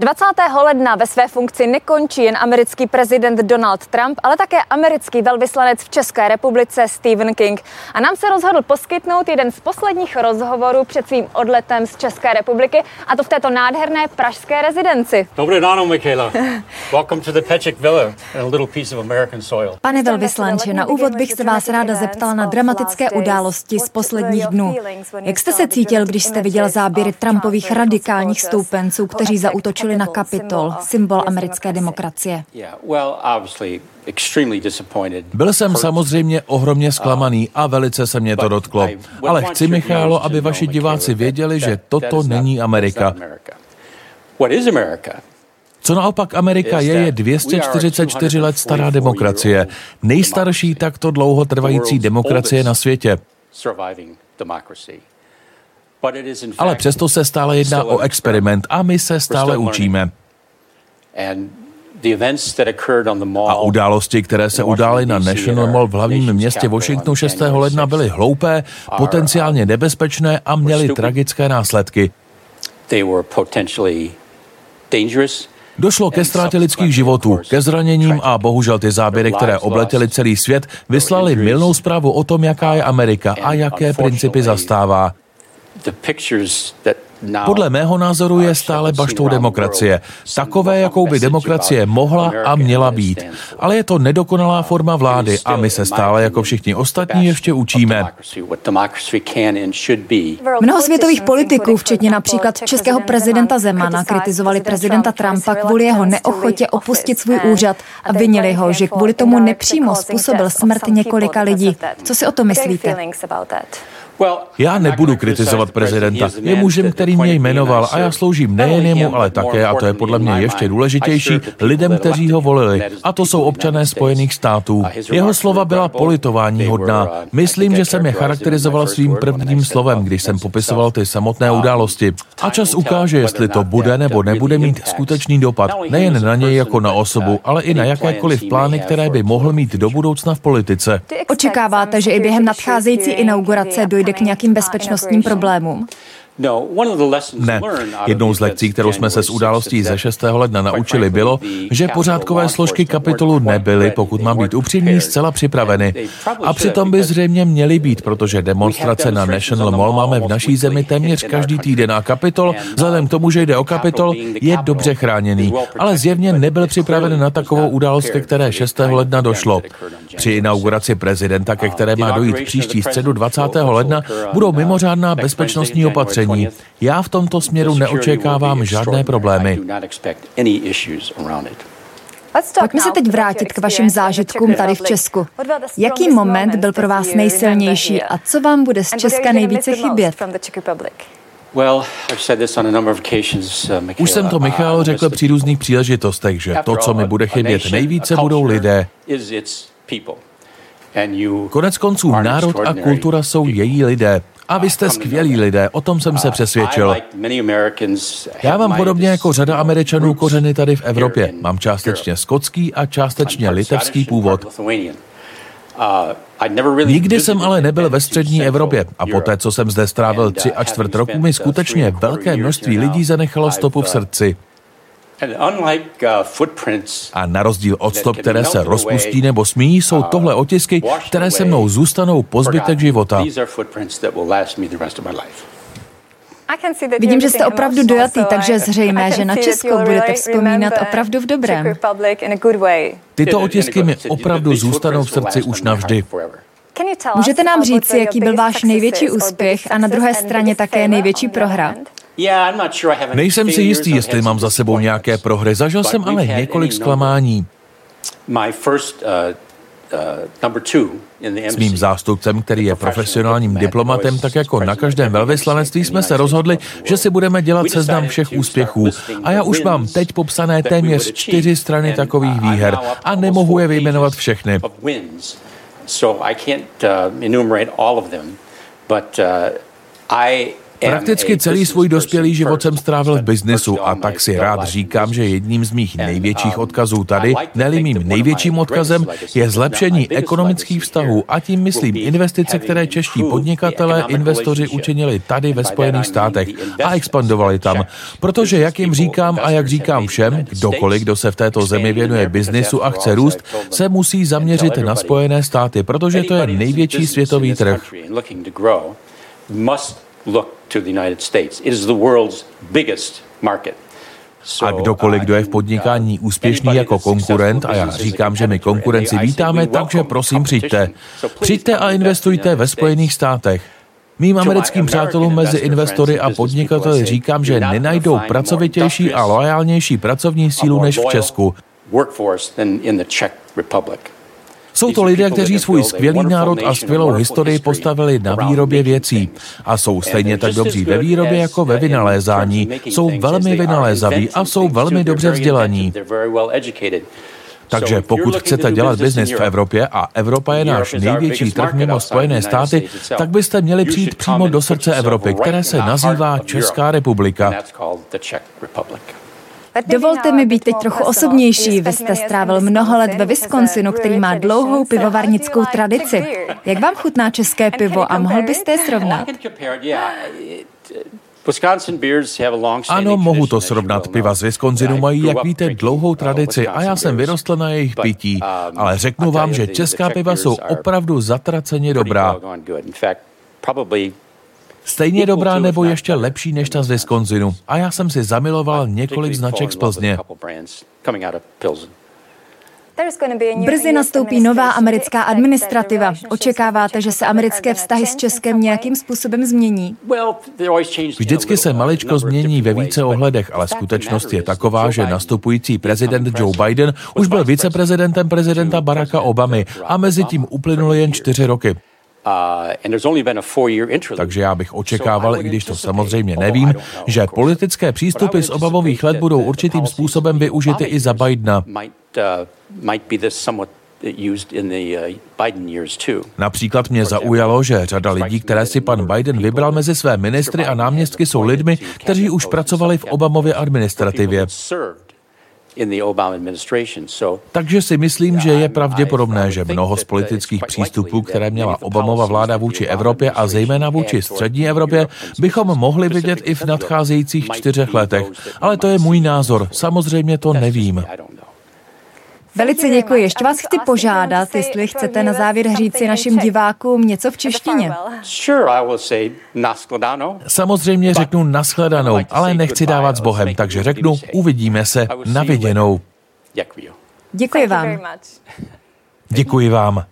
20. ledna ve své funkci nekončí jen americký prezident Donald Trump, ale také americký velvyslanec v České republice Stephen King. A nám se rozhodl poskytnout jeden z posledních rozhovorů před svým odletem z České republiky, a to v této nádherné pražské rezidenci. Dobré ráno, Michaela. Welcome to the Peček Villa and a little piece of American soil. Pane velvyslanče, na úvod bych se vás ráda zeptala na dramatické události z posledních dnů. Jak jste se cítil, když jste viděl záběry Trumpových radikálních stoupenců, kteří zautočili útočili na Kapitol, symbol americké demokracie. Byl jsem samozřejmě ohromně zklamaný a velice se mě to dotklo. Ale chci, Michálo, aby vaši diváci věděli, že toto není Amerika. Co naopak Amerika je, je 244 let stará demokracie. Nejstarší takto dlouho trvající demokracie na světě. Ale přesto se stále jedná o experiment a my se stále učíme. A události, které se udály na National Mall v hlavním městě Washingtonu 6. ledna, byly hloupé, potenciálně nebezpečné a měly tragické následky. Došlo ke ztrátě lidských životů, ke zraněním a bohužel ty záběry, které obletěly celý svět, vyslali milnou zprávu o tom, jaká je Amerika a jaké principy zastává. Podle mého názoru je stále baštou demokracie. Takové, jakou by demokracie mohla a měla být. Ale je to nedokonalá forma vlády a my se stále jako všichni ostatní ještě učíme. Mnoho světových politiků, včetně například českého prezidenta Zemana, kritizovali prezidenta Trumpa kvůli jeho neochotě opustit svůj úřad a vinili ho, že kvůli tomu nepřímo způsobil smrt několika lidí. Co si o to myslíte? Já nebudu kritizovat prezidenta. Je mužem, který mě jmenoval a já sloužím nejen jemu, ale také, a to je podle mě ještě důležitější, lidem, kteří ho volili. A to jsou občané Spojených států. Jeho slova byla politování hodná. Myslím, že jsem je charakterizoval svým prvním slovem, když jsem popisoval ty samotné události. A čas ukáže, jestli to bude nebo nebude mít skutečný dopad. Nejen na něj jako na osobu, ale i na jakékoliv plány, které by mohl mít do budoucna v politice. Očekáváte, že i během nadcházející inaugurace dojde k nějakým bezpečnostním problémům? No, ne. Jednou z lekcí, kterou jsme se z událostí ze 6. ledna naučili, bylo, že pořádkové složky kapitolu nebyly, pokud mám být upřímný, zcela připraveny. A přitom by zřejmě měly být, protože demonstrace na National Mall máme v naší zemi téměř každý týden a kapitol, vzhledem k tomu, že jde o kapitol, je dobře chráněný. Ale zjevně nebyl připraven na takovou událost, ke které 6. ledna došlo. Při inauguraci prezidenta, ke které má dojít příští středu 20. ledna, budou mimořádná bezpečnostní opatření opatření. Já v tomto směru neočekávám žádné problémy. Pojďme se teď vrátit k vašim zážitkům tady v Česku. Jaký moment byl pro vás nejsilnější a co vám bude z Česka nejvíce chybět? Uh, Už jsem to, Michal, řekl při různých příležitostech, že to, co mi bude chybět nejvíce, budou lidé. Konec konců národ a kultura jsou její lidé. A vy jste skvělí lidé, o tom jsem se přesvědčil. Já mám podobně jako řada Američanů kořeny tady v Evropě. Mám částečně skotský a částečně litevský původ. Nikdy jsem ale nebyl ve střední Evropě a poté, co jsem zde strávil tři a čtvrt roku, mi skutečně velké množství lidí zanechalo stopu v srdci. Uh, a na rozdíl od stop, které se rozpustí nebo smíjí, jsou uh, tohle otisky, které se mnou zůstanou po zbytek života. Vidím, že jste opravdu dojatý, takže je zřejmé, že na Česko budete vzpomínat opravdu v dobrém. Tyto otisky mi opravdu zůstanou v srdci už navždy. Můžete nám říct, jaký byl váš největší úspěch a na druhé straně také největší prohra? Nejsem si jistý, jestli mám za sebou nějaké prohry. Zažil jsem ale několik zklamání. Uh, uh, S mým zástupcem, který je profesionálním diplomatem, tak jako na každém velvyslanectví jsme se rozhodli, že si budeme dělat seznam všech úspěchů. A já už mám teď popsané téměř čtyři strany takových výher a nemohu je vyjmenovat všechny. So I can't enumerate all of them, but I Prakticky celý svůj dospělý život jsem strávil v biznesu a tak si rád říkám, že jedním z mých největších odkazů tady, neli mým největším odkazem, je zlepšení ekonomických vztahů a tím myslím investice, které čeští podnikatelé, investoři učinili tady ve Spojených státech a expandovali tam. Protože, jak jim říkám a jak říkám všem, kdokoliv, kdo se v této zemi věnuje biznisu a chce růst, se musí zaměřit na Spojené státy, protože to je největší světový trh. A kdokoliv, kdo je v podnikání úspěšný jako konkurent, a já říkám, že my konkurenci vítáme, takže prosím přijďte. Přijďte a investujte ve Spojených státech. Mým americkým přátelům mezi investory a podnikateli říkám, že nenajdou pracovitější a loajálnější pracovní sílu než v Česku. Jsou to lidé, kteří svůj skvělý národ a skvělou historii postavili na výrobě věcí a jsou stejně tak dobří ve výrobě jako ve vynalézání. Jsou velmi vynalézaví a jsou velmi dobře vzdělaní. Takže pokud chcete dělat biznis v Evropě a Evropa je náš největší trh mimo Spojené státy, tak byste měli přijít přímo do srdce Evropy, které se nazývá Česká republika. Dovolte mi být teď trochu osobnější. Vy jste strávil mnoho let ve Wisconsinu, který má dlouhou pivovarnickou tradici. Jak vám chutná české pivo a mohl byste je srovnat? Ano, mohu to srovnat. Piva z Wisconsinu mají, jak víte, dlouhou tradici a já jsem vyrostl na jejich pití. Ale řeknu vám, že česká piva jsou opravdu zatraceně dobrá. Stejně dobrá nebo ještě lepší než ta z Wisconsinu. A já jsem si zamiloval několik značek z Plzně. Brzy nastoupí nová americká administrativa. Očekáváte, že se americké vztahy s Českem nějakým způsobem změní? Vždycky se maličko změní ve více ohledech, ale skutečnost je taková, že nastupující prezident Joe Biden už byl viceprezidentem prezidenta Baracka Obamy a mezi tím uplynuly jen čtyři roky. Takže já bych očekával, i když to samozřejmě nevím, že politické přístupy z obavových let budou určitým způsobem využity i za Bidena. Například mě zaujalo, že řada lidí, které si pan Biden vybral mezi své ministry a náměstky, jsou lidmi, kteří už pracovali v Obamově administrativě. Takže si myslím, že je pravděpodobné, že mnoho z politických přístupů, které měla Obamova vláda vůči Evropě a zejména vůči střední Evropě, bychom mohli vidět i v nadcházejících čtyřech letech. Ale to je můj názor, samozřejmě to nevím. Velice děkuji. Ještě vás chci požádat, jestli chcete na závěr říci našim divákům něco v češtině. Samozřejmě řeknu nashledanou, ale nechci dávat s Bohem, takže řeknu uvidíme se na viděnou. Děkuji vám. Děkuji vám.